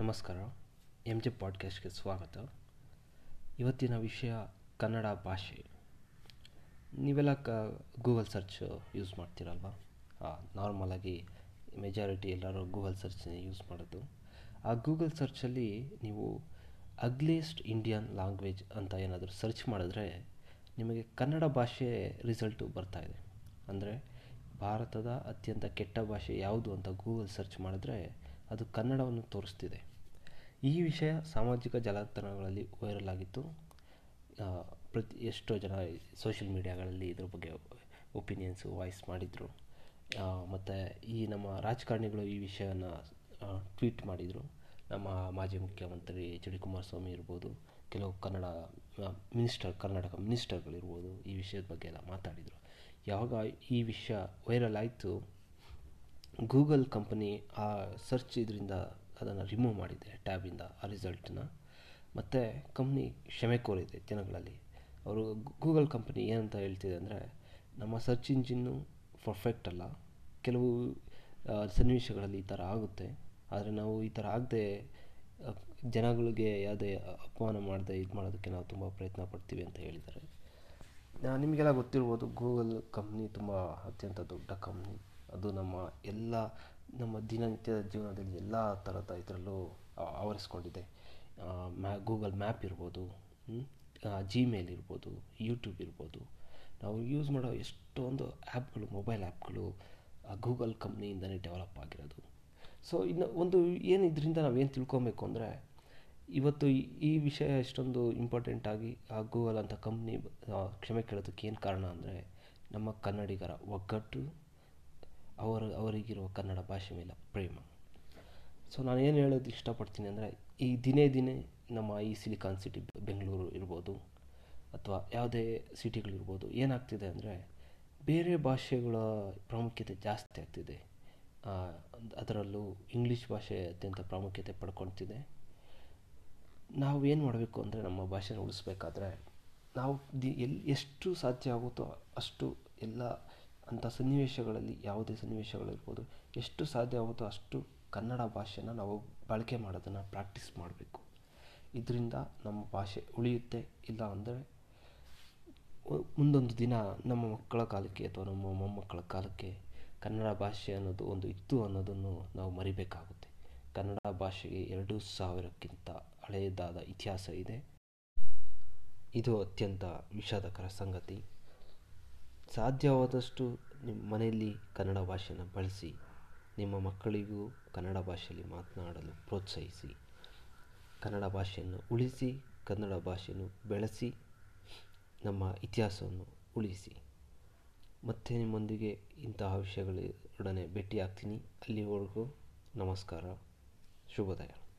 ನಮಸ್ಕಾರ. M J ಪಾಡ್ಕಾಸ್ಟ್ಗೆ ಸ್ವಾಗತ. ಇವತ್ತಿನ ವಿಷಯ ಕನ್ನಡ ಭಾಷೆ. ನೀವೆಲ್ಲ ಕ ಗೂಗಲ್ ಸರ್ಚ್ ಯೂಸ್ ಮಾಡ್ತೀರಲ್ವಾ? ನಾರ್ಮಲಾಗಿ ಮೆಜಾರಿಟಿ ಎಲ್ಲರೂ ಗೂಗಲ್ ಸರ್ಚ್ನ ಯೂಸ್ ಮಾಡೋದು. ಆ ಗೂಗಲ್ ಸರ್ಚಲ್ಲಿ ನೀವು ಅಗ್ಲಿಯೆಸ್ಟ್ ಇಂಡಿಯನ್ ಲ್ಯಾಂಗ್ವೇಜ್ ಅಂತ ಏನಾದರೂ ಸರ್ಚ್ ಮಾಡಿದ್ರೆ ನಿಮಗೆ ಕನ್ನಡ ಭಾಷೆ ರಿಸಲ್ಟು ಬರ್ತಾ ಇದೆ. ಅಂದರೆ ಭಾರತದ ಅತ್ಯಂತ ಕೆಟ್ಟ ಭಾಷೆ ಯಾವುದು ಅಂತ ಗೂಗಲ್ ಸರ್ಚ್ ಮಾಡಿದ್ರೆ ಅದು ಕನ್ನಡವನ್ನು ತೋರಿಸ್ತಿದೆ. ಈ ವಿಷಯ ಸಾಮಾಜಿಕ ಜಾಲತಾಣಗಳಲ್ಲಿ ವೈರಲ್ ಆಗಿತ್ತು. ಪ್ರತಿ ಎಷ್ಟೋ ಜನ ಸೋಷಿಯಲ್ ಮೀಡಿಯಾಗಳಲ್ಲಿ ಇದ್ರ ಬಗ್ಗೆ ಒಪಿನಿಯನ್ಸು ವಾಯ್ಸ್ ಮಾಡಿದರು. ಮತ್ತು ಈ ನಮ್ಮ ರಾಜಕಾರಣಿಗಳು ಈ ವಿಷಯನ ಟ್ವೀಟ್ ಮಾಡಿದರು. ನಮ್ಮ ಮಾಜಿ ಮುಖ್ಯಮಂತ್ರಿ ಎಚ್ ಡಿ ಕುಮಾರಸ್ವಾಮಿ ಇರ್ಬೋದು, ಕೆಲವು ಕನ್ನಡ ಮಿನಿಸ್ಟರ್ ಕರ್ನಾಟಕ ಮಿನಿಸ್ಟರ್ಗಳಿರ್ಬೋದು ಈ ವಿಷಯದ ಬಗ್ಗೆ ಎಲ್ಲ ಮಾತಾಡಿದರು. ಯಾವಾಗ ಈ ವಿಷಯ ವೈರಲ್ ಆಯಿತು ಗೂಗಲ್ ಕಂಪನಿ ಆ ಸರ್ಚ್ ಇದರಿಂದ ಅದನ್ನು ರಿಮೂವ್ ಮಾಡಿದೆ ಟ್ಯಾಬಿಂದ ಆ ರಿಸಲ್ಟನ್ನ ಮತ್ತು ಕಂಪ್ನಿ ಕ್ಷಮೆ ಕೋರಿದೆ ಜನಗಳಲ್ಲಿ. ಅವರು ಗೂಗಲ್ ಕಂಪ್ನಿ ಏನಂತ ಹೇಳ್ತಿದೆ ಅಂದರೆ, ನಮ್ಮ ಸರ್ಚ್ ಇಂಜಿನ್ನು ಪರ್ಫೆಕ್ಟ್ ಅಲ್ಲ. ಕೆಲವು ಸನ್ನಿವೇಶಗಳಲ್ಲಿ ಈ ಥರ ಆಗುತ್ತೆ. ಆದರೆ ನಾವು ಈ ಥರ ಆಗದೆ ಜನಗಳಿಗೆ ಯಾವುದೇ ಅಪಮಾನ ಮಾಡದೆ ಇದು ಮಾಡೋದಕ್ಕೆ ನಾವು ತುಂಬ ಪ್ರಯತ್ನ ಪಡ್ತೀವಿ ಅಂತ ಹೇಳಿದ್ದಾರೆ. ನಿಮಗೆಲ್ಲ ಗೊತ್ತಿರ್ಬೋದು ಗೂಗಲ್ ಕಂಪ್ನಿ ತುಂಬ ಅತ್ಯಂತ ದೊಡ್ಡ ಕಂಪ್ನಿ ಅದು ನಮ್ಮ ಎಲ್ಲ ನಮ್ಮ ದಿನನಿತ್ಯದ ಜೀವನದಲ್ಲಿ ಎಲ್ಲ ಥರದ ಇದರಲ್ಲೂ ಆವರಿಸ್ಕೊಂಡಿದೆ. ಮ್ಯಾ, ಗೂಗಲ್ ಮ್ಯಾಪ್ ಇರ್ಬೋದು ಜಿಮೇಲ್ ಇರ್ಬೋದು ಯೂಟ್ಯೂಬ್ ಇರ್ಬೋದು. ನಾವು ಯೂಸ್ ಮಾಡೋ ಎಷ್ಟೊಂದು ಆ್ಯಪ್ಗಳು ಮೊಬೈಲ್ ಆ್ಯಪ್ಗಳು ಗೂಗಲ್ ಕಂಪ್ನಿಯಿಂದಲೇ ಡೆವಲಪ್ ಆಗಿರೋದು. ಸೊ ಇನ್ನು ಒಂದು ಏನು ಇದರಿಂದ ನಾವೇನು ತಿಳ್ಕೊಬೇಕು ಅಂದರೆ, ಇವತ್ತು ಈ ವಿಷಯ ಎಷ್ಟೊಂದು ಇಂಪಾರ್ಟೆಂಟಾಗಿ ಆ, ಗೂಗಲ್ ಅಂತ ಕಂಪ್ನಿ ಕ್ಷಮೆ ಕೇಳೋದಕ್ಕೆ ಏನು ಕಾರಣ ಅಂದರೆ, ನಮ್ಮ ಕನ್ನಡಿಗರ ಒಗ್ಗಟ್ಟು ಅವರ, ಅವರಿಗಿರುವ ಕನ್ನಡ ಭಾಷೆ ಮೇಲೆ ಪ್ರೇಮ. ಸೊ ನಾನು ಏನು ಹೇಳೋದು ಇಷ್ಟಪಡ್ತೀನಿ ಅಂದರೆ, ಈ ದಿನೇ ದಿನೇ ನಮ್ಮ ಈ ಸಿಲಿಕಾನ್ ಸಿಟಿ ಬೆಂಗಳೂರು ಇರ್ಬೋದು, ಅಥವಾ ಯಾವುದೇ ಸಿಟಿಗಳಿರ್ಬೋದು ಏನಾಗ್ತಿದೆ ಅಂದರೆ, ಬೇರೆ ಭಾಷೆಗಳ ಪ್ರಾಮುಖ್ಯತೆ ಜಾಸ್ತಿ ಆಗ್ತಿದೆ. ಅದರಲ್ಲೂ ಇಂಗ್ಲೀಷ್ ಭಾಷೆ ಅತ್ಯಂತ ಪ್ರಾಮುಖ್ಯತೆ ಪಡ್ಕೊಳ್ತಿದೆ. ನಾವು ಏನು ಮಾಡಬೇಕು ಅಂದರೆ, ನಮ್ಮ ಭಾಷೆನ ಉಳಿಸ್ಬೇಕಾದ್ರೆ, ನಾವು ದಿ ಎಲ್ಲಿ ಎಷ್ಟು ಸಾಧ್ಯ ಆಗುತ್ತೋ ಅಷ್ಟು ಎಲ್ಲ ಅಂಥ ಸನ್ನಿವೇಶಗಳಲ್ಲಿ, ಯಾವುದೇ ಸನ್ನಿವೇಶಗಳಿರ್ಬೋದು, ಎಷ್ಟು ಸಾಧ್ಯ ಆಗುತ್ತೋ ಅಷ್ಟು ಕನ್ನಡ ಭಾಷೆನ ನಾವು ಬಳಕೆ ಮಾಡೋದನ್ನು ಪ್ರಾಕ್ಟೀಸ್ ಮಾಡಬೇಕು. ಇದರಿಂದ ನಮ್ಮ ಭಾಷೆ ಉಳಿಯುತ್ತೆ, ಇಲ್ಲ ಅಂದರೆ ಮುಂದೊಂದು ದಿನ ನಮ್ಮ ಮಕ್ಕಳ ಕಾಲಕ್ಕೆ ಅಥವಾ ನಮ್ಮ ಮೊಮ್ಮಕ್ಕಳ ಕಾಲಕ್ಕೆ ಕನ್ನಡ ಭಾಷೆ ಅನ್ನೋದು ಒಂದು ಇತ್ತು ಅನ್ನೋದನ್ನು ನಾವು ಮರಿಬೇಕಾಗುತ್ತೆ. ಕನ್ನಡ ಭಾಷೆಗೆ ಎರಡು ಸಾವಿರಕ್ಕಿಂತ ಹಳೆಯದಾದ ಇತಿಹಾಸ ಇದೆ. ಇದು ಅತ್ಯಂತ ವಿಷಾದಕರ ಸಂಗತಿ. ಸಾಧ್ಯವಾದಷ್ಟು ನಿಮ್ಮ ಮನೆಯಲ್ಲಿ ಕನ್ನಡ ಭಾಷೆನ ಬಳಸಿ, ನಿಮ್ಮ ಮಕ್ಕಳಿಗೂ ಕನ್ನಡ ಭಾಷೆಯಲ್ಲಿ ಮಾತನಾಡಲು ಪ್ರೋತ್ಸಾಹಿಸಿ, ಕನ್ನಡ ಭಾಷೆಯನ್ನು ಉಳಿಸಿ, ಕನ್ನಡ ಭಾಷೆಯನ್ನು ಬೆಳೆಸಿ, ನಮ್ಮ ಇತಿಹಾಸವನ್ನು ಉಳಿಸಿ. ಮತ್ತೆ ನಿಮ್ಮೊಂದಿಗೆ ಇಂತಹ ವಿಷಯಗಳೊಡನೆ ಭೇಟಿಯಾಗ್ತೀನಿ. ಅಲ್ಲಿವರೆಗೂ ನಮಸ್ಕಾರ. ಶುಭೋದಯ.